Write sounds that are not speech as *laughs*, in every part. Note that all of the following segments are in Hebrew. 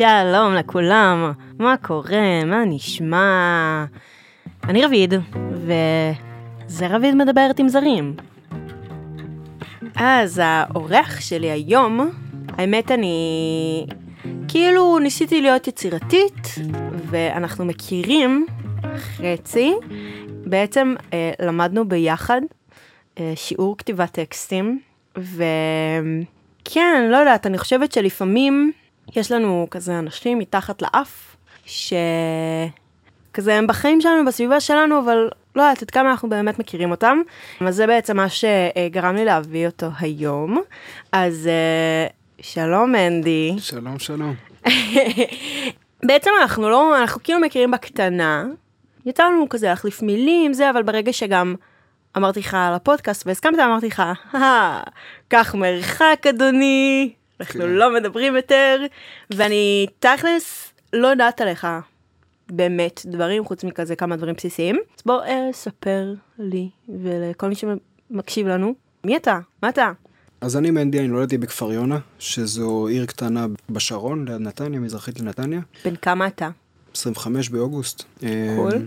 שלום לכולם, מה קורה, מה נשמע? אני רביד, וזה רביד מדברת עם זרים. אז האורח שלי היום, האמת אני כאילו ניסיתי להיות יצירתית, ואנחנו מכירים חצי. בעצם אה, למדנו ביחד אה, שיעור כתיבת טקסטים, וכן, לא יודעת, אני חושבת שלפעמים יש לנו כזה אנשים מתחת לאף, שכזה הם בחיים שלנו, בסביבה שלנו, אבל לא יודעת עד כמה אנחנו באמת מכירים אותם. אז זה בעצם מה שגרם לי להביא אותו היום. אז אה, שלום אנדי. שלום, שלום. *laughs* בעצם אנחנו לא, אנחנו כאילו מכירים בקטנה. יצא לנו כזה להחליף מילים, זה, אבל ברגע שגם אמרתי לך על הפודקאסט והסכמת, אמרתי לך, קח מרחק אדוני, אנחנו כן. לא מדברים יותר, ואני תכלס לא יודעת עליך באמת דברים, חוץ מכזה כמה דברים בסיסיים. אז בוא אה, ספר לי ולכל מי שמקשיב לנו, מי אתה? מה אתה? אז אני מנדי, אני נולדתי בכפר יונה, שזו עיר קטנה בשרון, ליד נתניה, מזרחית לנתניה. בן כמה אתה? 25 באוגוסט. קול. אה,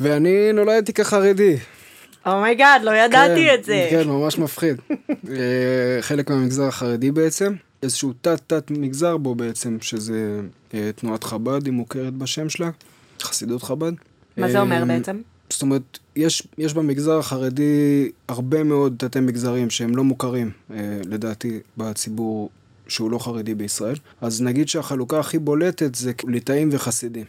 ואני נולדתי כחרדי. Oh my God, לא ידעתי כן, את זה. כן, ממש מפחיד. *laughs* אה, חלק מהמגזר החרדי בעצם. איזשהו תת-תת מגזר בו בעצם, שזה אה, תנועת חב"ד, היא מוכרת בשם שלה, חסידות חב"ד. מה זה אומר אה, בעצם? זאת אומרת, יש, יש במגזר החרדי הרבה מאוד תתי מגזרים שהם לא מוכרים, אה, לדעתי, בציבור שהוא לא חרדי בישראל. אז נגיד שהחלוקה הכי בולטת זה ליטאים וחסידים.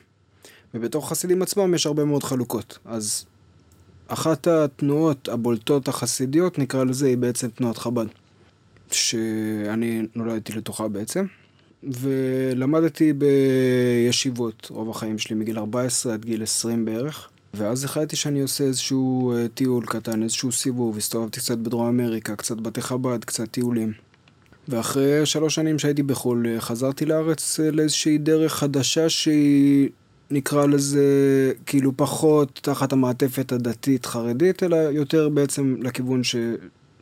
ובתוך חסידים עצמם יש הרבה מאוד חלוקות. אז אחת התנועות הבולטות החסידיות, נקרא לזה, היא בעצם תנועת חב"ד. שאני נולדתי לתוכה בעצם. ולמדתי בישיבות רוב החיים שלי מגיל 14 עד גיל 20 בערך. ואז החלטתי שאני עושה איזשהו אה, טיול קטן, איזשהו סיבוב, הסתובבתי קצת בדרום אמריקה, קצת בתי חב"ד, קצת טיולים. ואחרי שלוש שנים שהייתי בחו"ל, אה, חזרתי לארץ אה, לאיזושהי דרך חדשה שהיא, נקרא לזה, כאילו פחות תחת המעטפת הדתית-חרדית, אלא יותר בעצם לכיוון ש...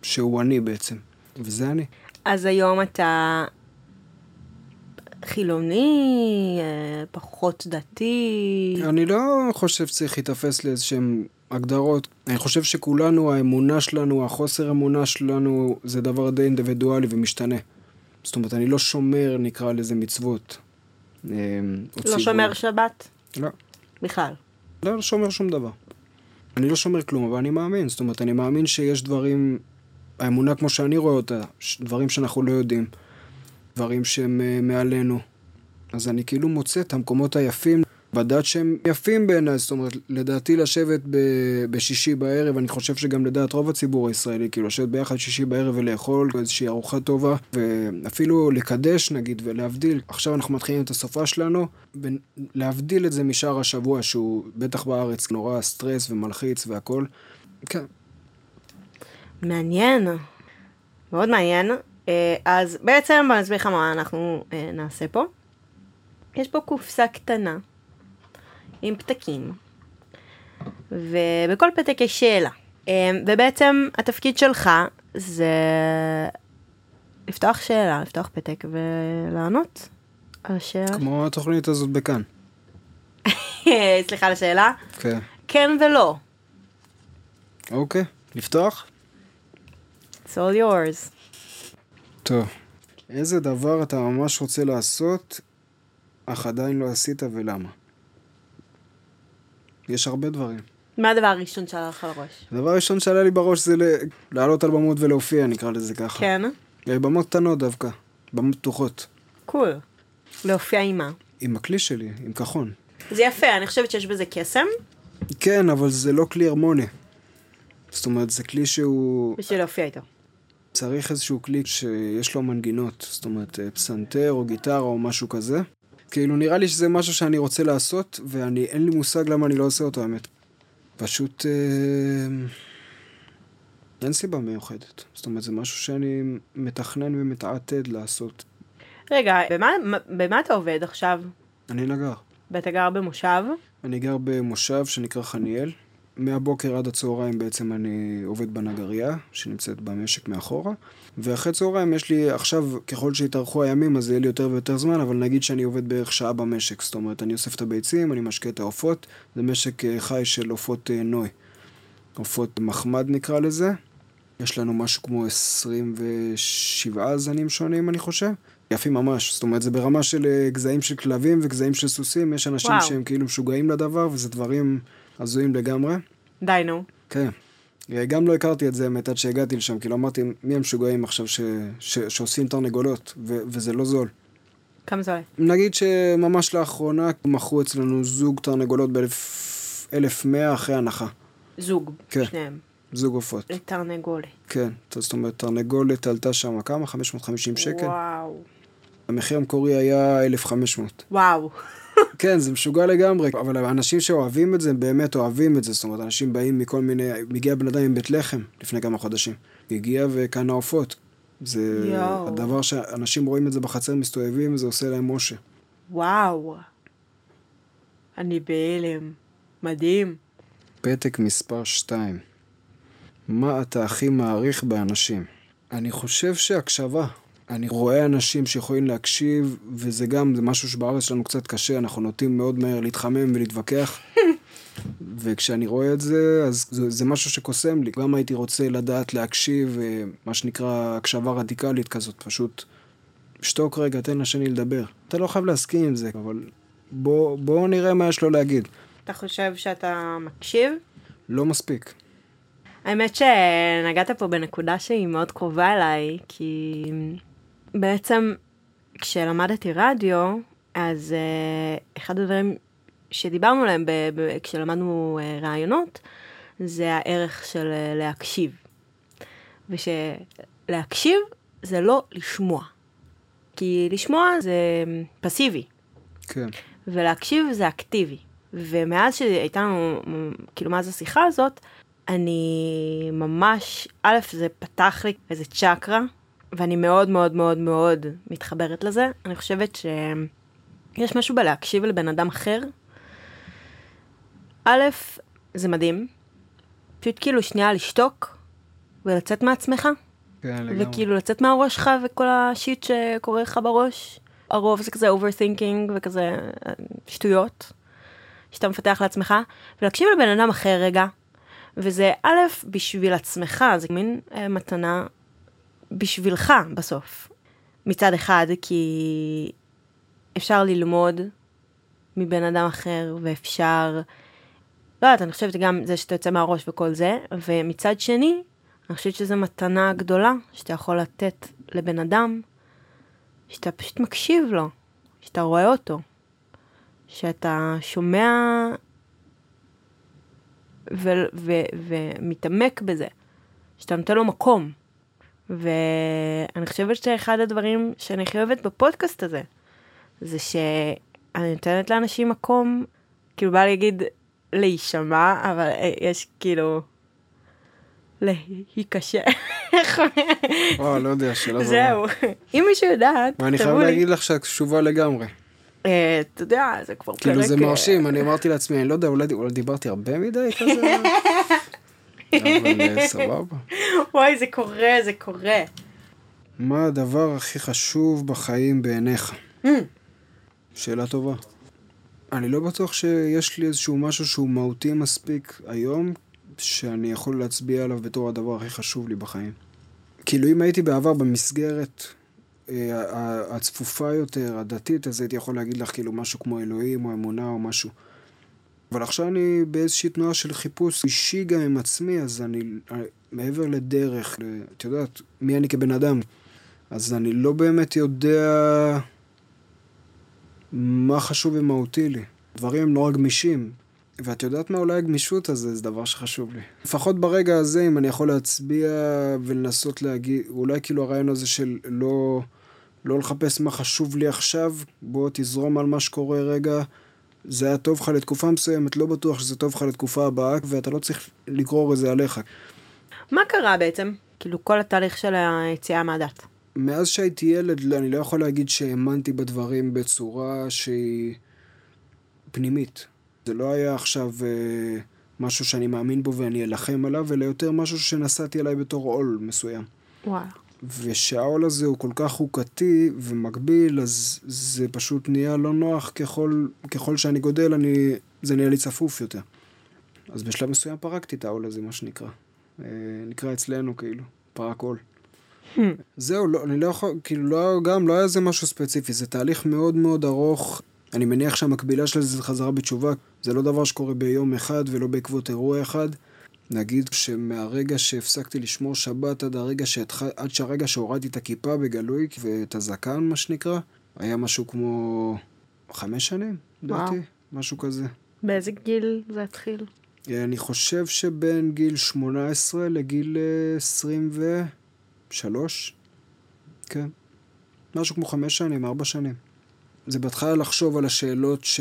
שהוא אני בעצם. וזה אני. אז היום אתה חילוני, אה, פחות דתי. אני לא חושב שצריך להיתפס לאיזשהם הגדרות. אני חושב שכולנו, האמונה שלנו, החוסר אמונה שלנו, זה דבר די אינדיבידואלי ומשתנה. זאת אומרת, אני לא שומר, נקרא לזה, מצוות. אה, לא. שומר שבת? לא. בכלל. לא, לא שומר שום דבר. אני לא שומר כלום, אבל אני מאמין. זאת אומרת, אני מאמין שיש דברים, האמונה כמו שאני רואה אותה, דברים שאנחנו לא יודעים, דברים שהם אה, מעלינו. אז אני כאילו מוצא את המקומות היפים בדת שהם יפים בעיניי. זאת אומרת, לדעתי לשבת ב- בשישי בערב, אני חושב שגם לדעת רוב הציבור הישראלי, כאילו לשבת ביחד שישי בערב ולאכול איזושהי ארוחה טובה, ואפילו לקדש נגיד ולהבדיל. עכשיו אנחנו מתחילים את הסופה שלנו, ולהבדיל את זה משאר השבוע, שהוא בטח בארץ נורא סטרס ומלחיץ והכל. כן. מעניין. מאוד מעניין. אה, אז בעצם, בוא נסביר לך מה אנחנו אה, נעשה פה. יש פה קופסה קטנה עם פתקים, ובכל פתק יש שאלה. אה, ובעצם התפקיד שלך זה לפתוח שאלה, לפתוח פתק ולענות על השאלה. כמו התוכנית הזאת בכאן. *laughs* סליחה על השאלה. כן. כן ולא. אוקיי, לפתוח? It's all yours. טוב. איזה דבר אתה ממש רוצה לעשות, אך עדיין לא עשית ולמה? יש הרבה דברים. מה הדבר הראשון שעלה לך לראש? הדבר הראשון שעלה לי בראש זה לעלות על במות ולהופיע, נקרא לזה ככה. כן? אה, במות קטנות דווקא, במות פתוחות. קול. להופיע עם מה? עם הכלי שלי, עם כחון. זה יפה, אני חושבת שיש בזה קסם, כן, אבל זה לא כלי הרמוני. זאת אומרת, זה כלי שהוא... בשביל להופיע איתו. צריך איזשהו כלי שיש לו מנגינות, זאת אומרת אה, פסנתר או גיטרה או משהו כזה. כאילו נראה לי שזה משהו שאני רוצה לעשות, ואני אין לי מושג למה אני לא עושה אותו האמת. פשוט אה, אין סיבה מיוחדת. זאת אומרת, זה משהו שאני מתכנן ומתעתד לעשות. רגע, במה, במה אתה עובד עכשיו? אני נגר. ואתה גר במושב? אני גר במושב שנקרא חניאל, מהבוקר עד הצהריים בעצם אני עובד בנגרייה, שנמצאת במשק מאחורה, ואחרי צהריים יש לי, עכשיו, ככל שיתארכו הימים, אז יהיה לי יותר ויותר זמן, אבל נגיד שאני עובד בערך שעה במשק. זאת אומרת, אני אוסף את הביצים, אני משקה את העופות, זה משק אה, חי של עופות אה, נוי. עופות מחמד נקרא לזה. יש לנו משהו כמו 27 זנים שונים, אני חושב. יפים ממש, זאת אומרת, זה ברמה של אה, גזעים של כלבים וגזעים של סוסים, יש אנשים וואו. שהם כאילו משוגעים לדבר, וזה דברים הזויים לגמרי. די נו. כן. גם לא הכרתי את זה האמת עד שהגעתי לשם, כאילו אמרתי, מי המשוגעים עכשיו ש... ש... שעושים תרנגולות, ו... וזה לא זול. כמה זה עולה? נגיד שממש לאחרונה מכרו אצלנו זוג תרנגולות ב-1100 אחרי הנחה. זוג. כן. שניהם. זוג עופות. לתרנגולת. כן, זאת אומרת, תרנגולת עלתה שם כמה? 550 שקל? וואו. המחיר המקורי היה 1,500. וואו. כן, זה משוגע לגמרי, אבל האנשים שאוהבים את זה, הם באמת אוהבים את זה. זאת אומרת, אנשים באים מכל מיני... מגיע בן אדם עם בית לחם לפני כמה חודשים. הגיע וקנה עופות. זה יואו. הדבר שאנשים רואים את זה בחצר, מסתובבים, וזה עושה להם משה. וואו. אני בהלם. מדהים. פתק מספר 2. מה אתה הכי מעריך באנשים? אני חושב שהקשבה. אני רואה אנשים שיכולים להקשיב, וזה גם, זה משהו שבארץ שלנו קצת קשה, אנחנו נוטים מאוד מהר להתחמם ולהתווכח. *laughs* וכשאני רואה את זה, אז זה, זה משהו שקוסם לי. גם הייתי רוצה לדעת להקשיב, אה, מה שנקרא הקשבה רדיקלית כזאת, פשוט שתוק רגע, תן לשני לדבר. אתה לא חייב להסכים עם זה, אבל בוא, בוא נראה מה יש לו להגיד. אתה חושב שאתה מקשיב? לא מספיק. האמת שנגעת פה בנקודה שהיא מאוד קרובה אליי, כי בעצם כשלמדתי רדיו, אז uh, אחד הדברים שדיברנו עליהם ב- ב- כשלמדנו uh, רעיונות, זה הערך של uh, להקשיב. ושלהקשיב זה לא לשמוע. כי לשמוע זה פסיבי, כן. ולהקשיב זה אקטיבי. ומאז שהייתה לנו, כאילו מאז השיחה הזאת, אני ממש, א', זה פתח לי איזה צ'קרה, ואני מאוד מאוד מאוד מאוד מתחברת לזה. אני חושבת שיש משהו בלהקשיב לבן אדם אחר. א', זה מדהים. פשוט כאילו שנייה לשתוק ולצאת מעצמך. כן, לגמרי. וכאילו לצאת מהראש שלך וכל השיט שקורה לך בראש. הרוב זה כזה overthinking וכזה אה, שטויות שאתה מפתח לעצמך, ולהקשיב לבן אדם אחר רגע. וזה א', בשביל עצמך, זה מין אה, מתנה בשבילך בסוף. מצד אחד, כי אפשר ללמוד מבן אדם אחר, ואפשר... לא יודעת, אני חושבת גם זה שאתה יוצא מהראש וכל זה, ומצד שני, אני חושבת שזו מתנה גדולה שאתה יכול לתת לבן אדם, שאתה פשוט מקשיב לו, שאתה רואה אותו, שאתה שומע ומתעמק בזה, שאתה נותן לו מקום. ואני חושבת שאחד הדברים שאני הכי אוהבת בפודקאסט הזה, זה שאני נותנת לאנשים מקום, כאילו בא להגיד להישמע, אבל אה, יש כאילו... אומרים? *laughs* וואו, לא יודע, שאלה זו. זהו. אם מישהו יודעת, ואני חייב תראו לי. להגיד לך שאת קשובה לגמרי. אה, אתה יודע, זה כבר פרק... כאילו זה אה, מרשים, אני אמרתי לעצמי, אני לא יודע, אולי דיברתי הרבה מדי כזה? *laughs* אבל אה, *laughs* סבבה. וואי, זה קורה, זה קורה. מה הדבר הכי חשוב בחיים בעיניך? Hmm. שאלה טובה. אני לא בטוח שיש לי איזשהו משהו שהוא מהותי מספיק היום, שאני יכול להצביע עליו בתור הדבר הכי חשוב לי בחיים. כאילו אם הייתי בעבר במסגרת אה, הצפופה יותר, הדתית, אז הייתי יכול להגיד לך כאילו משהו כמו אלוהים או אמונה או משהו. אבל עכשיו אני באיזושהי תנועה של חיפוש אישי גם עם עצמי, אז אני אה, מעבר לדרך, את יודעת, מי אני כבן אדם. אז אני לא באמת יודע מה חשוב ומהותי לי. דברים הם נורא גמישים. ואת יודעת מה? אולי הגמישות הזה זה דבר שחשוב לי. לפחות ברגע הזה, אם אני יכול להצביע ולנסות להגיד, אולי כאילו הרעיון הזה של לא, לא לחפש מה חשוב לי עכשיו, בוא תזרום על מה שקורה רגע. זה היה טוב לך לתקופה מסוימת, לא בטוח שזה טוב לך לתקופה הבאה, ואתה לא צריך לגרור את זה עליך. מה קרה בעצם? כאילו כל התהליך של היציאה מהדת. מאז שהייתי ילד, לא- אני לא יכול להגיד שהאמנתי בדברים בצורה שהיא פנימית. זה לא היה עכשיו אה, משהו שאני מאמין בו ואני אלחם עליו, אלא יותר משהו שנסעתי עליי בתור עול מסוים. וואלה. ושהעול הזה הוא כל כך חוקתי ומקביל, אז זה פשוט נהיה לא נוח ככל, ככל שאני גודל, אני, זה נהיה לי צפוף יותר. אז בשלב מסוים פרקתי את העול הזה, מה שנקרא. אה, נקרא אצלנו כאילו, פרק עול. זהו, לא, אני לא יכול, כאילו, לא, גם לא היה איזה משהו ספציפי, זה תהליך מאוד מאוד ארוך. אני מניח שהמקבילה של זה זה חזרה בתשובה. זה לא דבר שקורה ביום אחד ולא בעקבות אירוע אחד. נגיד שמהרגע שהפסקתי לשמור שבת עד הרגע שהתח... עד שהרגע שהורדתי את הכיפה בגלוי ואת הזקן, מה שנקרא, היה משהו כמו חמש שנים, לדעתי. משהו כזה. באיזה גיל זה התחיל? אני חושב שבין גיל 18 לגיל אה, 23, כן. משהו כמו חמש שנים, ארבע שנים. זה בהתחלה לחשוב על השאלות ש...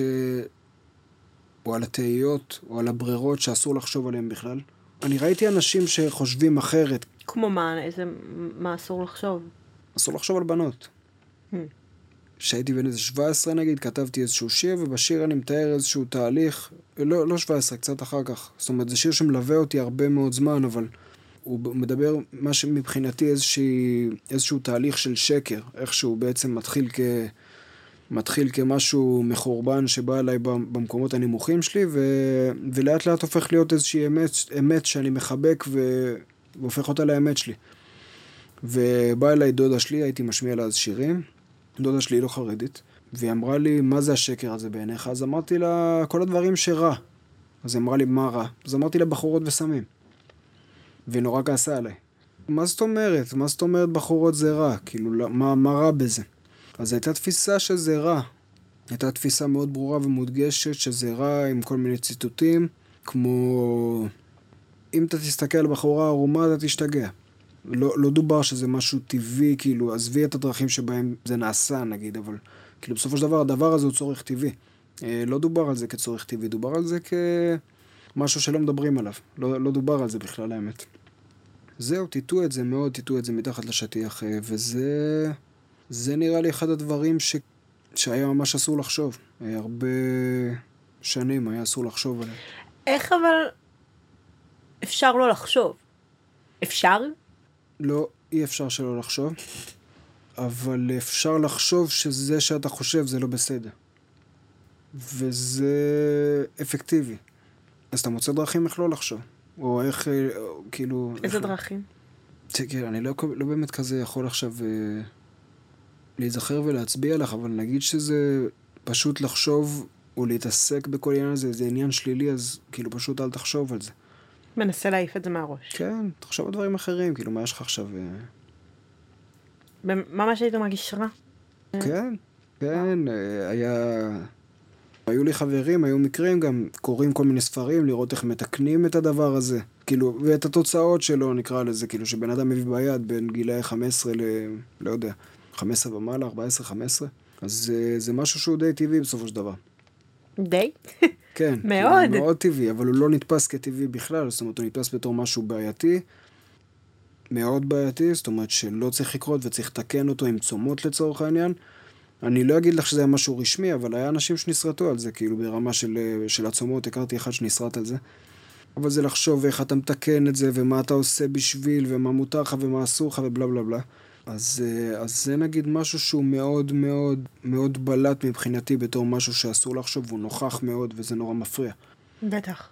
או על התהיות, או על הברירות שאסור לחשוב עליהן בכלל. אני ראיתי אנשים שחושבים אחרת. כמו מה, איזה, מה אסור לחשוב? אסור לחשוב על בנות. Hmm. כשהייתי בן איזה 17 נגיד, כתבתי איזשהו שיר, ובשיר אני מתאר איזשהו תהליך, לא, לא 17, קצת אחר כך. זאת אומרת, זה שיר שמלווה אותי הרבה מאוד זמן, אבל הוא מדבר, מה שמבחינתי איזושהי, איזשהו תהליך של שקר, איכשהו בעצם מתחיל כ... מתחיל כמשהו מחורבן שבא אליי במקומות הנמוכים שלי, ו... ולאט לאט הופך להיות איזושהי אמת, אמת שאני מחבק ו... והופך אותה לאמת שלי. ובאה אליי דודה שלי, הייתי משמיע לה אז שירים, דודה שלי לא חרדית, והיא אמרה לי, מה זה השקר הזה בעיניך? אז אמרתי לה, כל הדברים שרע. אז היא אמרה לי, מה רע? אז אמרתי לה, בחורות וסמים. והיא נורא כעסה עליי. מה זאת אומרת? מה זאת אומרת בחורות זה רע? כאילו, לא- מה, מה רע בזה? אז הייתה תפיסה שזה רע. הייתה תפיסה מאוד ברורה ומודגשת שזה רע עם כל מיני ציטוטים, כמו אם אתה תסתכל על בחורה ערומה אתה תשתגע. לא, לא דובר שזה משהו טבעי, כאילו, עזבי את הדרכים שבהם זה נעשה נגיד, אבל כאילו בסופו של דבר הדבר הזה הוא צורך טבעי. אה, לא דובר על זה כצורך טבעי, דובר על זה כמשהו שלא מדברים עליו. לא, לא דובר על זה בכלל האמת. זהו, טיטו את זה מאוד, טיטו את זה מתחת לשטיח, אה, וזה... זה נראה לי אחד הדברים ש... שהיה ממש אסור לחשוב. אה, הרבה שנים היה אסור לחשוב עליהם. איך אבל אפשר לא לחשוב? אפשר? לא, אי אפשר שלא לחשוב, אבל אפשר לחשוב שזה שאתה חושב זה לא בסדר. וזה אפקטיבי. אז אתה מוצא דרכים איך לא לחשוב. או איך, אה, או, כאילו... איזה איך... דרכים? תראה, אני לא, לא באמת כזה יכול עכשיו אה, להיזכר ולהצביע לך, אבל נגיד שזה פשוט לחשוב או להתעסק בכל עניין הזה, זה עניין שלילי, אז כאילו פשוט אל תחשוב על זה. מנסה להעיף את זה מהראש. כן, תחשוב על דברים אחרים, כאילו מה יש לך עכשיו... אה, ממש היית מרגיש רע. כן, כן, אה, היה... היו לי חברים, היו מקרים גם, קוראים כל מיני ספרים, לראות איך מתקנים את הדבר הזה. כאילו, ואת התוצאות שלו, נקרא לזה, כאילו, שבן אדם מביא ביד בין גילאי 15 ל... לא יודע, 15 ומעלה, 14, 15. אז זה, זה משהו שהוא די טבעי בסופו של דבר. די? *laughs* כן. *laughs* מאוד. כאילו, מאוד טבעי, אבל הוא לא נתפס כטבעי בכלל, זאת אומרת, הוא נתפס בתור משהו בעייתי. מאוד בעייתי, זאת אומרת שלא צריך לקרות וצריך לתקן אותו עם צומות לצורך העניין. אני לא אגיד לך שזה היה משהו רשמי, אבל היה אנשים שנסרטו על זה, כאילו ברמה של, של הצומות, הכרתי אחד שנסרט על זה. אבל זה לחשוב איך אתה מתקן את זה, ומה אתה עושה בשביל, ומה מותר לך ומה אסור לך ובלה בלה בלה. אז, אה, אז זה נגיד משהו שהוא מאוד מאוד מאוד בלט מבחינתי בתור משהו שאסור לחשוב, והוא נוכח מאוד וזה נורא מפריע. בטח.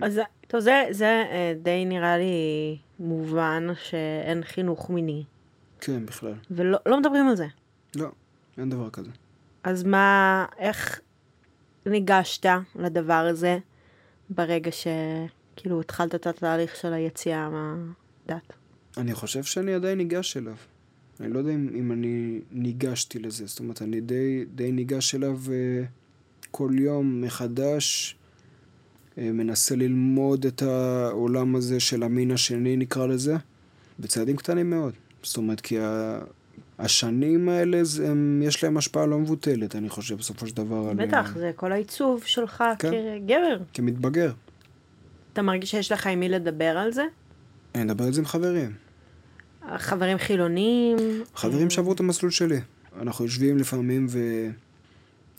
אז טוב, זה, זה אה, די נראה לי מובן שאין חינוך מיני, כן, בכלל. ולא לא מדברים על זה. לא, אין דבר כזה. אז מה, איך ניגשת לדבר הזה ברגע שכאילו התחלת את התהליך של היציאה מהדת? אני חושב שאני עדיין ניגש אליו. אני לא יודע אם, אם אני ניגשתי לזה, זאת אומרת, אני די, די ניגש אליו אה, כל יום מחדש, אה, מנסה ללמוד את העולם הזה של המין השני, נקרא לזה, בצעדים קטנים מאוד. זאת אומרת, כי ה, השנים האלה, זה, הם, יש להם השפעה לא מבוטלת, אני חושב, בסופו של דבר. על, בטח, אה, זה כל העיצוב שלך כן. כגבר. כמתבגר. אתה מרגיש שיש לך עם מי לדבר על זה? אני מדבר על זה עם חברים. חברים חילונים? חברים שעברו את המסלול שלי. אנחנו יושבים לפעמים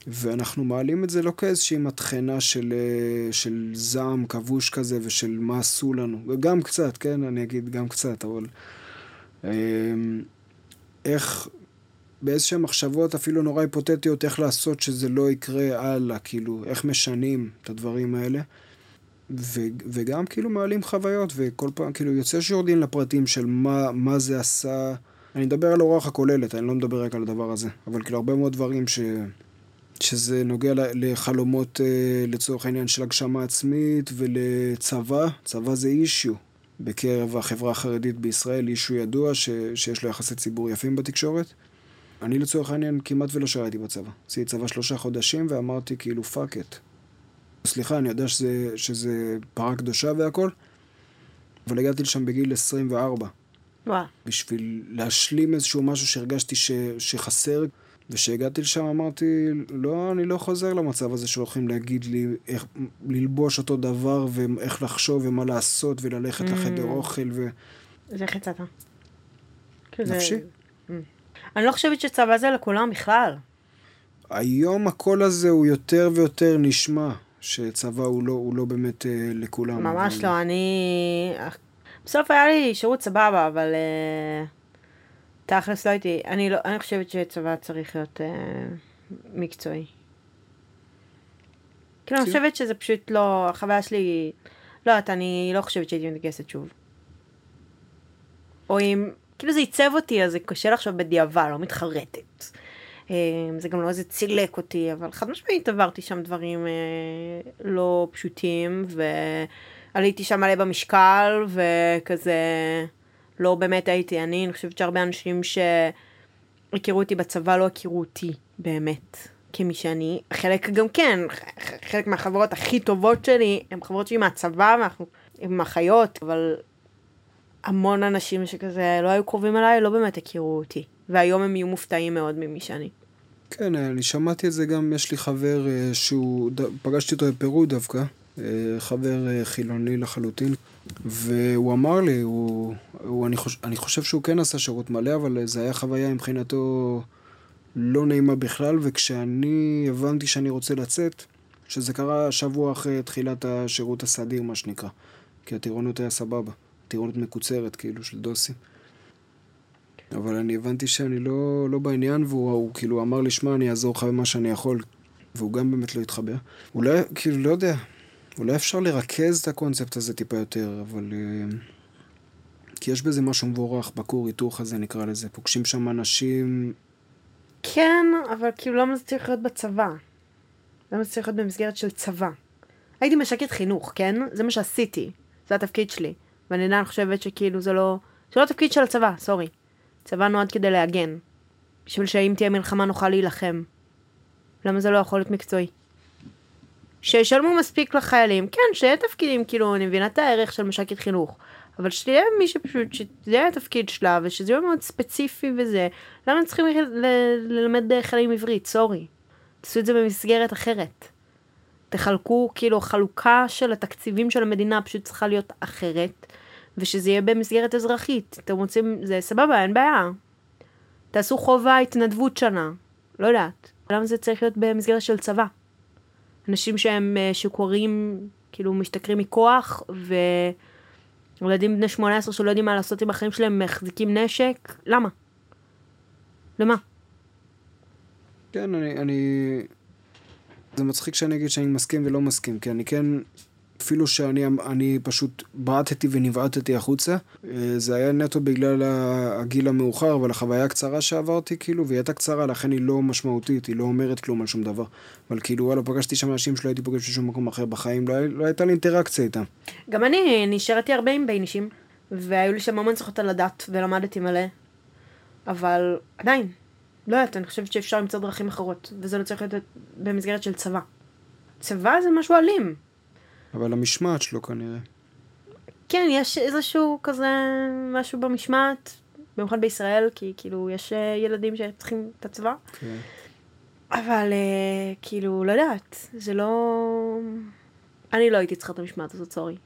ואנחנו מעלים את זה לא כאיזושהי מטחנה של, אה, של זעם כבוש כזה ושל מה עשו לנו. גם קצת, כן? אני אגיד גם קצת, אבל... אה, איך, באיזשהן מחשבות אפילו נורא היפותטיות, איך לעשות שזה לא יקרה הלאה, כאילו, איך משנים את הדברים האלה. ו, וגם כאילו מעלים חוויות, וכל פעם, כאילו, יוצא שיורדים לפרטים של מה, מה זה עשה. אני מדבר על הרוח הכוללת, אני לא מדבר רק על הדבר הזה. אבל כאילו, הרבה מאוד דברים ש... שזה נוגע לחלומות אה, לצורך העניין של הגשמה עצמית ולצבא. צבא זה issue בקרב החברה החרדית בישראל, issue ידוע ש, שיש לו יחסי ציבור יפים בתקשורת. אני לצורך העניין כמעט ולא שרתי בצבא. עשיתי צבא שלושה חודשים ואמרתי כאילו fuck it. סליחה, אני יודע שזה, שזה פרה קדושה והכל, אבל הגעתי לשם בגיל 24. וואו. בשביל להשלים איזשהו משהו שהרגשתי ש, שחסר. וכשהגעתי לשם אמרתי, לא, אני לא חוזר למצב הזה שהולכים להגיד לי איך ללבוש אותו דבר ואיך לחשוב ומה לעשות וללכת mm. לחדר אוכל ו... אז איך יצאת? נפשי. Mm. אני לא חושבת שצבא זה לכולם בכלל. היום הקול הזה הוא יותר ויותר נשמע, שצבא הוא לא, הוא לא באמת אה, לכולם. ממש אבל... לא, אני... בסוף היה לי שירות סבבה, אבל... אה... תכלס לא הייתי, אני, לא, אני חושבת שצבא צריך להיות אה, מקצועי. כאילו, אני חושבת שזה פשוט לא, החוויה שלי, לא יודעת, אני לא חושבת שהייתי מתגייסת שוב. או אם, כאילו זה עיצב אותי, אז זה קשה לחשוב בדיעבד, לא מתחרטת. אה, זה גם לא איזה צילק אותי, אבל חד משמעית עברתי שם דברים אה, לא פשוטים, ועליתי שם מלא במשקל, וכזה... לא באמת הייתי אני, אני חושבת שהרבה אנשים שהכירו אותי בצבא לא הכירו אותי באמת כמי שאני. חלק גם כן, חלק מהחברות הכי טובות שלי הן חברות שלי מהצבא, ואנחנו עם אחיות, אבל המון אנשים שכזה לא היו קרובים אליי לא באמת הכירו אותי. והיום הם יהיו מופתעים מאוד ממי שאני. כן, אני שמעתי את זה גם, יש לי חבר אה, שהוא, פגשתי אותו בפרו דווקא, אה, חבר אה, חילוני לחלוטין, והוא אמר לי, הוא, הוא, אני, חושב, אני חושב שהוא כן עשה שירות מלא, אבל זה היה חוויה מבחינתו לא נעימה בכלל, וכשאני הבנתי שאני רוצה לצאת, שזה קרה שבוע אחרי תחילת השירות הסדיר, מה שנקרא, כי הטירונות היה סבבה, טירונות מקוצרת, כאילו, של דוסים. אבל אני הבנתי שאני לא, לא בעניין, והוא הוא, כאילו אמר לי, שמע, אני אעזור לך במה שאני יכול, והוא גם באמת לא התחבר. אולי, כאילו, לא יודע, אולי אפשר לרכז את הקונספט הזה טיפה יותר, אבל... אה, כי יש בזה משהו מבורך, בכור היתוך הזה נקרא לזה. פוגשים שם אנשים... כן, אבל כאילו למה זה צריך להיות בצבא? למה זה צריך להיות במסגרת של צבא? הייתי משקת חינוך, כן? זה מה שעשיתי. זה התפקיד שלי. ואני עדיין חושבת שכאילו זה לא... זה לא התפקיד של הצבא, סורי. צבא נועד כדי להגן. בשביל שאם תהיה מלחמה נוכל להילחם. למה זה לא יכול להיות מקצועי? שישלמו מספיק לחיילים, כן, שיהיה תפקידים, כאילו, אני מבינה את הערך של מש"קית חינוך, אבל שתהיה מי שפשוט, שזה יהיה התפקיד שלה, ושזה יהיה מאוד ספציפי וזה, למה צריכים ללמד חיילים עברית, סורי. תעשו את זה במסגרת אחרת. תחלקו, כאילו, חלוקה של התקציבים של המדינה פשוט צריכה להיות אחרת, ושזה יהיה במסגרת אזרחית. אתם רוצים, זה סבבה, אין בעיה. תעשו חובה התנדבות שנה, לא יודעת. למה זה צריך להיות במסגרת של צבא? אנשים שהם אה, שיכורים, כאילו משתכרים מכוח, וילדים בני 18 שלא יודעים מה לעשות עם החיים שלהם, מחזיקים נשק, למה? למה? כן, אני, אני... זה מצחיק שאני אגיד שאני מסכים ולא מסכים, כי אני כן אפילו שאני פשוט בעטתי ונבעטתי החוצה. אה, זה היה נטו בגלל הגיל המאוחר, אבל החוויה הקצרה שעברתי, כאילו, והיא הייתה קצרה, לכן היא לא משמעותית, היא לא אומרת כלום על שום דבר. אבל כאילו, וואלה, פגשתי שם אנשים שלא הייתי פוגש בשום מקום אחר בחיים, לא, לא הייתה לי אינטראקציה איתם. גם אני נשארתי הרבה עם ביינישים, והיו לי שם המון צריכות על הדת, ולמדתי מלא. אבל עדיין, לא יודעת, אני חושבת שאפשר למצוא דרכים אחרות, וזה לא צריך להיות במסגרת של צבא. צבא זה משהו אלים. אבל המשמעת שלו כנראה. כן, יש איזשהו כזה משהו במשמעת, במיוחד בישראל, כי כאילו יש אה, ילדים שצריכים את הצבא. כן. אבל אה, כאילו, לא יודעת, זה לא... אני לא הייתי צריכה את המשמעת הזאת, סורי.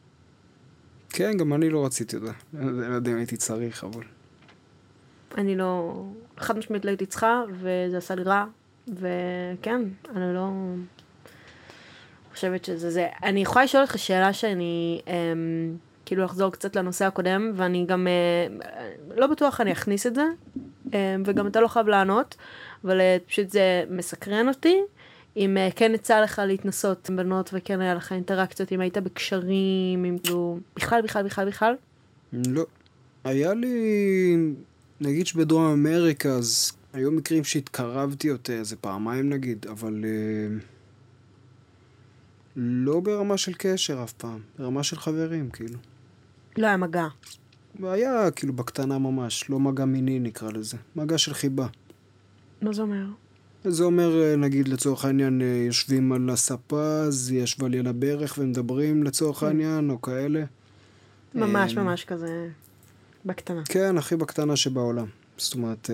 כן, גם אני לא רציתי את זה. לא יודע אם הייתי צריך, אבל... אני לא... חד משמעית לא הייתי צריכה, וזה עשה לי רע, וכן, אני לא חושבת שזה זה. אני יכולה לשאול אותך שאלה שאני, אמ, כאילו לחזור קצת לנושא הקודם, ואני גם אה, לא בטוח אני אכניס את זה, אה, וגם אתה לא חייב לענות, אבל אה, פשוט זה מסקרן אותי. אם אה, כן יצא לך להתנסות עם בנות וכן היה לך אינטראקציות, אם היית בקשרים, אם כאילו, בכלל, בכלל, בכלל, בכלל? לא. היה לי, נגיד שבדרום אמריקה, אז היו מקרים שהתקרבתי יותר, איזה פעמיים נגיד, אבל אה, לא ברמה של קשר אף פעם, ברמה של חברים, כאילו. לא היה מגע. היה כאילו בקטנה ממש, לא מגע מיני נקרא לזה, מגע של חיבה. מה זה אומר? זה אומר, אה, נגיד לצורך העניין, אה, יושבים על הספה, אז היא ישבה לי על הברך ומדברים לצורך העניין, או כאלה. ממש אה, ממש כזה בקטנה. כן, הכי בקטנה שבעולם. זאת אומרת,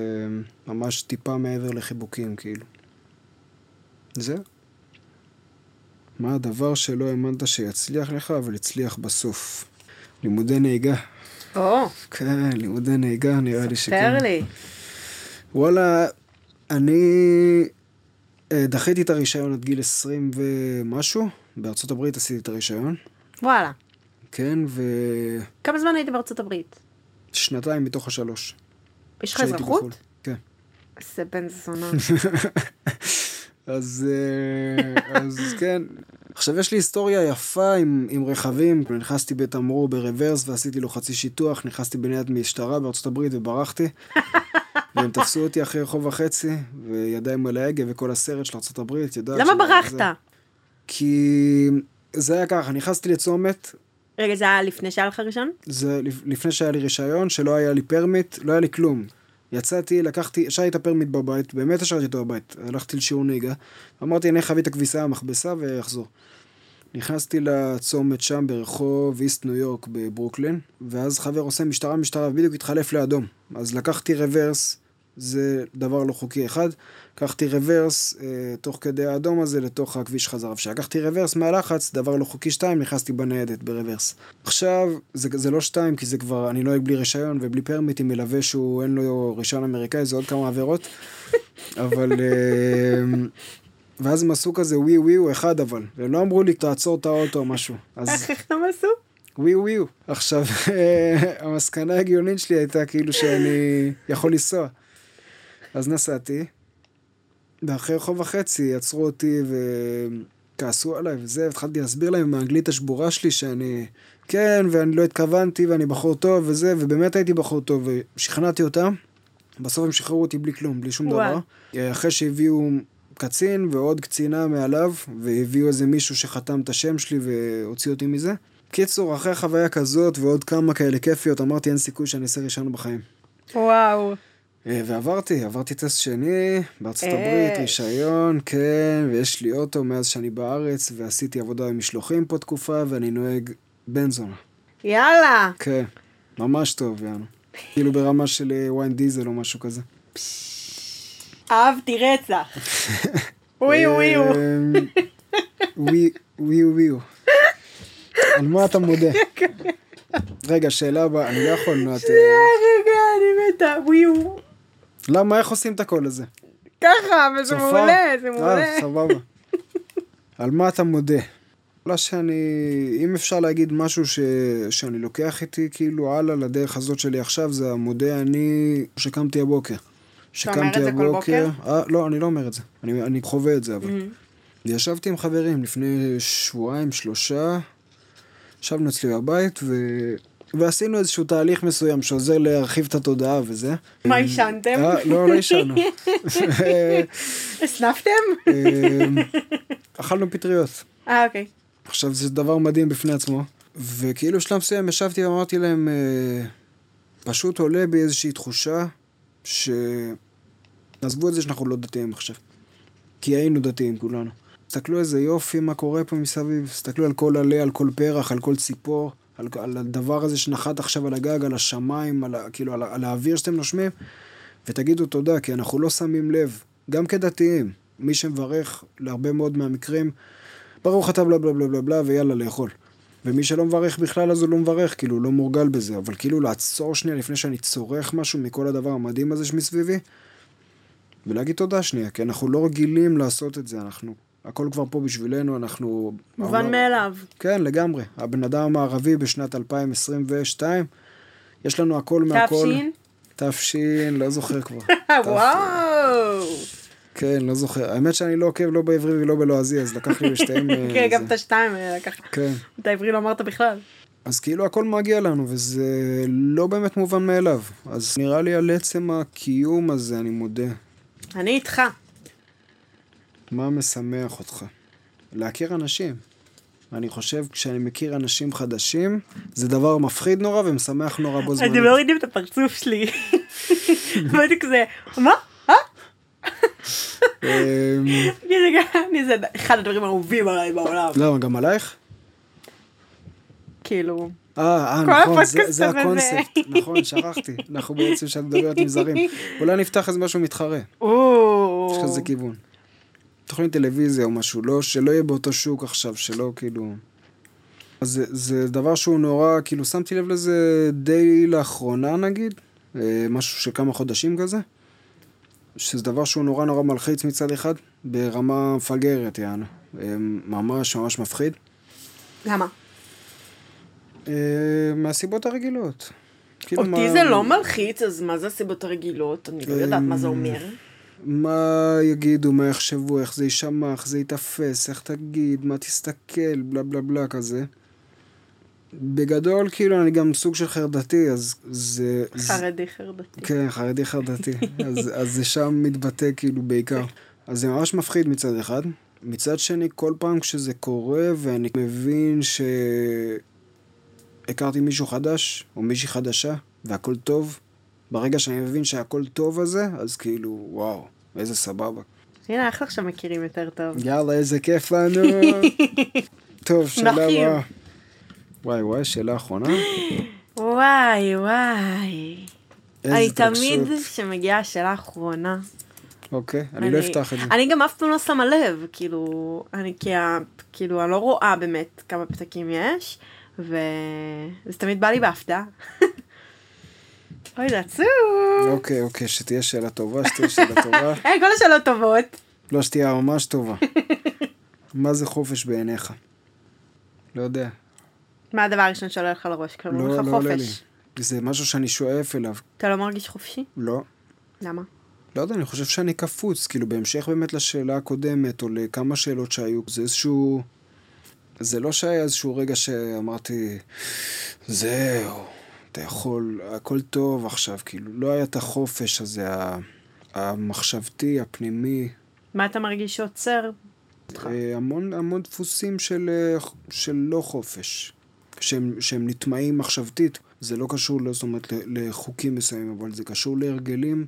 ממש טיפה מעבר לחיבוקים, כאילו. זהו. מה הדבר שלא האמנת שיצליח לך, אבל הצליח בסוף? לימודי נהיגה. או, כן, לימודי נהיגה, נראה לי שכן. ספר לי. וואלה, אני אה, דחיתי את הרישיון עד גיל 20 ומשהו. בארצות הברית עשיתי את הרישיון. וואלה. כן, כמה זמן היית בארצות הברית? ושנתיים מתוך השלוש. יש לך אזרחות? בחו"ל. כן. זה בן זונה. *laughs* אז, אה, אז כן. עכשיו, יש לי היסטוריה יפה עם, עם רכבים. נכנסתי בתמרור ברוורס ועשיתי לו חצי שיטוח, נכנסתי בניידת משטרה בארצות הברית וברחתי. והם תפסו אותי אחרי רחוב וחצי, וידיים על ההגה וכל הסרט של ארצות הברית, יודעת למה ברחת? זה- כי זה היה ככה, נכנסתי לצומת, רגע, זה היה לפני שהיה לך רישיון? זה לפ- לפני שהיה לי רישיון, שלא היה לי permit, לא היה לי כלום. יצאתי, לקחתי, השארתי את ה permit בבית, באמת השארתי אותו בבית. הלכתי לשיעור נהיגה, אמרתי, אני אביא את הכביסה מהמכבסה ואחזור. נכנסתי לצומת שם ברחוב איסט ניו יורק בברוקלין, ואז חבר עושה משטרה משטרה, ובדיוק התחלף לאדום. אז לקחתי רוורס, זה דבר לא חוקי אחד, לקחתי רוורס אה, תוך כדי האדום הזה לתוך הכביש חזרה. וכשלקחתי רוורס מהלחץ, דבר לא חוקי שתיים, נכנסתי בניידת ברוורס. עכשיו, זה, זה לא שתיים, כי זה כבר, אני נוהג בלי רישיון ובלי permit עם מלווה שהוא אין לו רישיון אמריקאי, זה עוד כמה עבירות. *laughs* אבל... אה, ואז הם עשו כזה ווי ווי אחד אבל, והם לא אמרו לי תעצור את האוטו או משהו. אז איך *laughs* איך הם עשו? ווי ווי. עכשיו, *laughs* המסקנה ההגיונית שלי הייתה כאילו שאני יכול לנסוע. אז נסעתי, ואחרי רחוב וחצי עצרו אותי וכעסו עליי וזה, והתחלתי להסביר להם עם האנגלית השבורה שלי שאני... כן, ואני לא התכוונתי, ואני בחור טוב וזה, ובאמת הייתי בחור טוב, ושכנעתי אותם. בסוף הם שחררו אותי בלי כלום, בלי שום וואי. דבר. אה, אחרי שהביאו קצין ועוד קצינה מעליו, והביאו איזה מישהו שחתם את השם שלי והוציא אותי מזה. קיצור, אחרי חוויה כזאת ועוד כמה כאלה כיפיות, אמרתי אין סיכוי שאני אעשה רישיון בחיים. וואו. אה, ועברתי, עברתי טסט שני בארצות. הברית, רישיון, כן, ויש לי אוטו מאז שאני בארץ, ועשיתי עבודה עם משלוחים פה תקופה, ואני נוהג בן זונה. יאללה. כן, ממש טוב, יאנו. כאילו ברמה של אה, וויין דיזל או משהו כזה. אהבתי רצח. *laughs* ווי ווי ווי. אמ, ווי ווי ווי. על מה אתה מודה? *laughs* רגע, שאלה הבאה, אני לא יכול, נו, את... אה, רגע, אני מתה. ווי. למה, איך עושים את הקול הזה? ככה, אבל זה? מעולה, זה אה, מעולה. סבבה. *laughs* על מה אתה מודה? אולי שאני, אם אפשר להגיד משהו ש... שאני לוקח איתי כאילו הלאה לדרך הזאת שלי עכשיו, זה המודה אני שקמתי הבוקר. אומר את זה כל בוקר? אה, לא, אני לא אומר את זה. אני, אני חווה את זה, אבל. Mhm. ישבתי עם חברים לפני שבועיים, שלושה, ישבנו אצלי בבית, ו... ועשינו איזשהו תהליך מסוים שעוזר להרחיב את התודעה וזה. מה, עישנתם? אה, לא, לא עישנו. *laughs* הסנפתם? אמ, אכלנו פטריות. אה, אוקיי. עכשיו, זה דבר מדהים בפני עצמו. וכאילו בשלב מסוים ישבתי ואמרתי להם, אה, פשוט עולה בי איזושהי תחושה ש... עזבו את זה שאנחנו לא דתיים עכשיו. כי היינו דתיים כולנו. תסתכלו איזה יופי מה קורה פה מסביב, תסתכלו על כל עלה, על כל פרח, על כל ציפור, על, על הדבר הזה שנחת עכשיו על הגג, על השמיים, על, כאילו על, על האוויר שאתם נושמים, ותגידו תודה, כי אנחנו לא שמים לב, גם כדתיים, מי שמברך להרבה מאוד מהמקרים, ברוך אתה בלה בלה בלה בלה בלה ויאללה לאכול. ומי שלא מברך בכלל אז הוא לא מברך, כאילו הוא לא מורגל בזה, אבל כאילו לעצור שנייה לפני שאני צורך משהו מכל הדבר המדהים הזה שמסביבי, ולהגיד תודה שנייה, כי אנחנו לא רגילים לעשות את זה, אנחנו, הכל כבר פה בשבילנו, אנחנו... מובן לא- מאליו. כן, לגמרי. הבן אדם הערבי בשנת 2022, יש לנו הכל מהכל. תפשין? תפשין, לא זוכר כבר. *laughs* וואו. כן, לא זוכר. האמת שאני לא עוקב לא בעברי ולא בלועזי, אז לקח לי לשתיהם... *laughs* אה, כן, גם. את השתיים לקח. כן. את העברי לא אמרת בכלל. אז כאילו הכל מגיע לנו, וזה לא באמת מובן מאליו. אז נראה לי על עצם הקיום הזה, אני מודה. אני איתך. מה משמח אותך? להכיר אנשים. אני חושב, כשאני מכיר אנשים חדשים, זה דבר מפחיד נורא ומשמח נורא בו זמנית. אתם לא יודעים את הפרצוף שלי. הייתי כזה, מה? אה? רגע, אני זה אחד הדברים האהובים עליי בעולם. למה, גם עלייך? כאילו, אה, אה, נכון, זה-. הקונספט. נכון, שכחתי. אנחנו בעצם, כשאת מדברת עם זרים. אולי נפתח איזה משהו מתחרה. יש כזה כיוון. תוכנית טלוויזיה או משהו, לא, שלא יהיה באותו שוק עכשיו, שלא כאילו... אז זה, זה דבר שהוא נורא, כאילו שמתי לב לזה די לאחרונה נגיד, אה, משהו של כמה חודשים כזה, שזה דבר שהוא נורא נורא מלחיץ מצד אחד, ברמה מפגרת יענו, אה, ממש ממש מפחיד, למה? אה, מהסיבות הרגילות. כאילו, אותי מה- זה לא מלחיץ, אז מה זה הסיבות הרגילות? אני לא יודעת מה זה אומר. מה יגידו, מה יחשבו, איך זה יישמע, איך זה ייתפס, איך תגיד, מה תסתכל, בלה בלה בלה כזה. בגדול, כאילו, אני גם סוג של חרדתי, אז זה... חרדי חרדתי. כן, חרדי חרדתי. *laughs* אז, אז זה שם מתבטא כאילו בעיקר. אז זה ממש מפחיד מצד אחד. מצד שני, כל פעם כשזה קורה ואני מבין שהכרתי מישהו חדש, או מישהי חדשה, והכל טוב, ברגע שאני מבין שהכל טוב הזה, אז כאילו, וואו, איזה סבבה. הנה, איך עכשיו מכירים יותר טוב? יאללה, איזה כיף לנו. *laughs* טוב, שאלה. הבאה. וואי וואי, שאלה אחרונה. וואי, וואי. אני תמיד. כשמגיעה השאלה האחרונה, אוקיי, אני לא אפתח את זה. אני גם אף פעם לא שמה לב, כאילו, אני כאילו, אני לא רואה באמת כמה פתקים יש, וזה תמיד בא לי בהפתעה. *laughs* אוי, זה עצוב. אוקיי, אוקיי, שתהיה שאלה טובה, שתהיה שאלה טובה. היי, *laughs* כל השאלות טובות. לא, שתהיה ממש טובה. *laughs* מה זה חופש בעיניך? לא יודע. מה הדבר הראשון שעולה לך לראש? כלומר, לא, לא עולה לי. זה משהו שאני שואף אליו. אתה לא מרגיש חופשי? לא. למה? לא יודע, אני חושב שאני קפוץ. כאילו, בהמשך באמת לשאלה הקודמת, או לכמה שאלות שהיו, זה איזשהו... זה לא שהיה איזשהו רגע שאמרתי, זהו, אתה יכול, הכל טוב עכשיו, כאילו, לא היה את החופש הזה, המחשבתי, הפנימי, מה אתה מרגיש שעוצר? אה, המון, המון דפוסים של, אה, של לא חופש, שהם, שהם נטמעים מחשבתית. זה לא קשור, לא, זאת אומרת, לחוקים מסוימים, אבל זה קשור להרגלים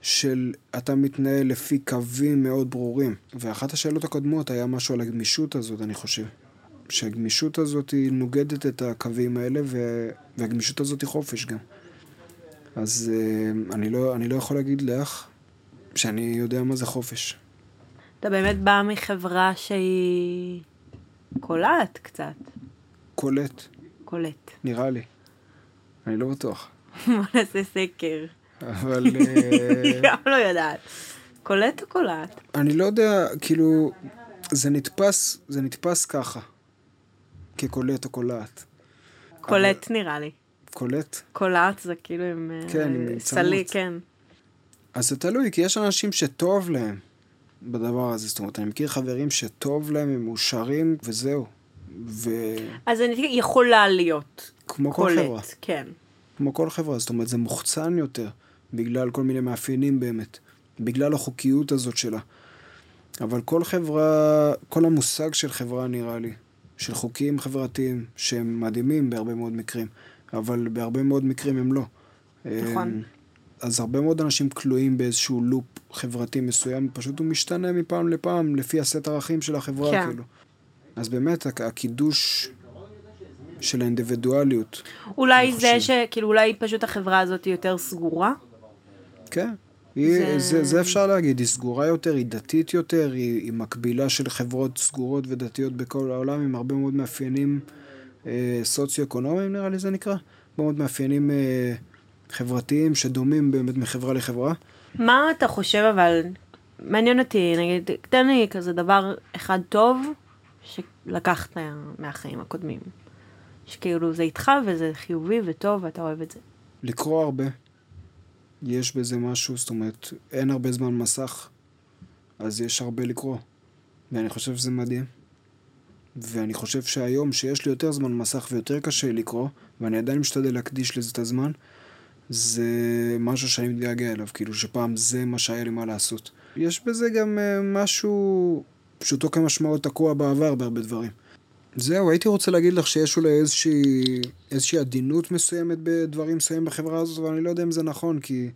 של אתה מתנהל לפי קווים מאוד ברורים. ואחת השאלות הקודמות היה משהו על הגמישות הזאת, אני חושב. שהגמישות הזאת היא נוגדת את הקווים האלה, ו... והגמישות הזאת היא חופש גם. אז אה, אני לא, אני לא יכול להגיד לך שאני יודע מה זה חופש. אתה באמת בא מחברה שהיא קולעת קצת. קולט. קולט. נראה לי. אני לא בטוח. *laughs* בוא נעשה סקר. אבל *laughs* אה, גם לא יודעת. קולט או קולעת? אני לא יודע, כאילו, זה נתפס, זה נתפס ככה. כקולט או קולעת. קולט נראה לי. קולט? קולעת זה כאילו עם אה, כן, עם סלי. כן. אז זה תלוי, כי יש אנשים שטוב להם בדבר הזה. זאת אומרת, אני מכיר חברים שטוב להם, הם מאושרים, וזהו. וכמו אז אני יכולה להיות כל חברה. קולט, כן. כמו כל חברה, זאת אומרת, זה מוחצן יותר, בגלל כל מיני מאפיינים באמת, בגלל החוקיות הזאת שלה. אבל כל חברה, כל המושג של חברה נראה לי, של חוקים חברתיים, שהם מדהימים בהרבה מאוד מקרים, אבל בהרבה מאוד מקרים הם לא. נכון. אמ, אז הרבה מאוד אנשים כלואים באיזשהו לופ חברתי מסוים, פשוט הוא משתנה מפעם לפעם, לפי הסט ערכים של החברה, כן. כאילו. אז באמת, הקידוש של האינדיבידואליות, אולי זה. שכאילו אולי פשוט החברה הזאת היא יותר סגורה? כן. היא, זה- זה... זה, אפשר להגיד, היא סגורה יותר, היא דתית יותר, היא, היא מקבילה של חברות סגורות ודתיות בכל העולם, עם הרבה מאוד מאפיינים אה, סוציו-אקונומיים, נראה לי זה נקרא. הרבה מאוד מאפיינים אה, חברתיים שדומים באמת מחברה לחברה. מה אתה חושב אבל, מעניין אותי, נגיד, תן לי כזה דבר אחד טוב שלקחת מהחיים הקודמים. שכאילו זה איתך וזה חיובי וטוב ואתה אוהב את זה. לקרוא הרבה. יש בזה משהו, זאת אומרת, אין הרבה זמן מסך, אז יש הרבה לקרוא. ואני חושב שזה מדהים. ואני חושב שהיום, שיש לי יותר זמן מסך ויותר קשה לקרוא, ואני עדיין משתדל להקדיש לזה את הזמן, זה משהו שאני מתגעגע אליו, כאילו שפעם זה מה שהיה לי מה לעשות. יש בזה גם uh, משהו פשוטו כמשמעו תקוע בעבר בהרבה דברים. זהו, הייתי רוצה להגיד לך שיש אולי איזושהי, איזושהי עדינות מסוימת בדברים מסוימים בחברה הזאת, אבל אני לא יודע אם זה נכון, כי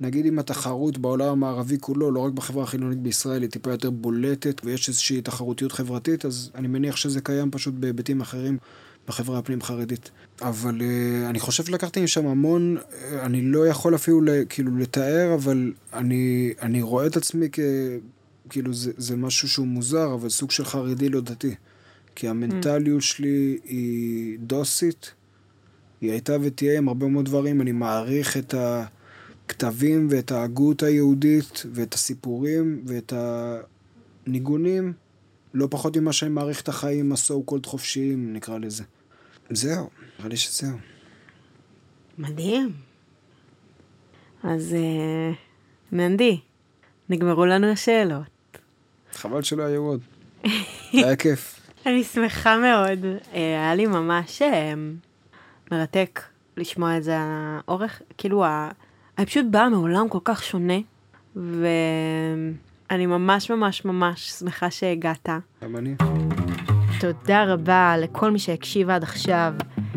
נגיד אם התחרות בעולם המערבי כולו, לא רק בחברה החילונית בישראל, היא טיפה יותר בולטת, ויש איזושהי תחרותיות חברתית, אז אני מניח שזה קיים פשוט בהיבטים אחרים בחברה הפנים חרדית. אבל uh, אני חושב שלקחתי משם המון, uh, אני לא יכול אפילו כאילו לתאר, אבל אני, אני רואה את עצמי כ... כאילו זה, זה משהו שהוא מוזר, אבל סוג של חרדי לא דתי. כי המנטליות mm. שלי היא דוסית, היא הייתה ותהיה עם הרבה מאוד דברים, אני מעריך את הכתבים ואת ההגות היהודית ואת הסיפורים ואת הניגונים, לא פחות ממה שאני מעריך את החיים הסו קולד חופשיים, נקרא לזה. זהו, נראה לי שזהו. מדהים. אז uh, מנדי, נגמרו לנו השאלות. חבל שלא היו עוד. היה כיף. אני שמחה מאוד. אה, היה לי ממש אה, מרתק לשמוע את זה, האורך, כאילו, אני פשוט באה מעולם כל כך שונה, ואני ממש ממש ממש שמחה שהגעת. גם אני. תודה רבה לכל מי שהקשיב עד עכשיו.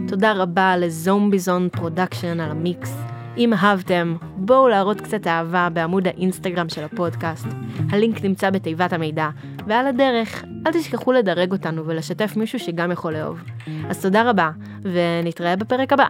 תודה רבה לזומביזון production על המיקס. אם אהבתם, בואו להראות קצת אהבה בעמוד האינסטגרם של הפודקאסט. הלינק נמצא בתיבת המידע, ועל הדרך, אל תשכחו לדרג אותנו ולשתף מישהו שגם יכול לאהוב. אז תודה רבה, ונתראה בפרק הבא.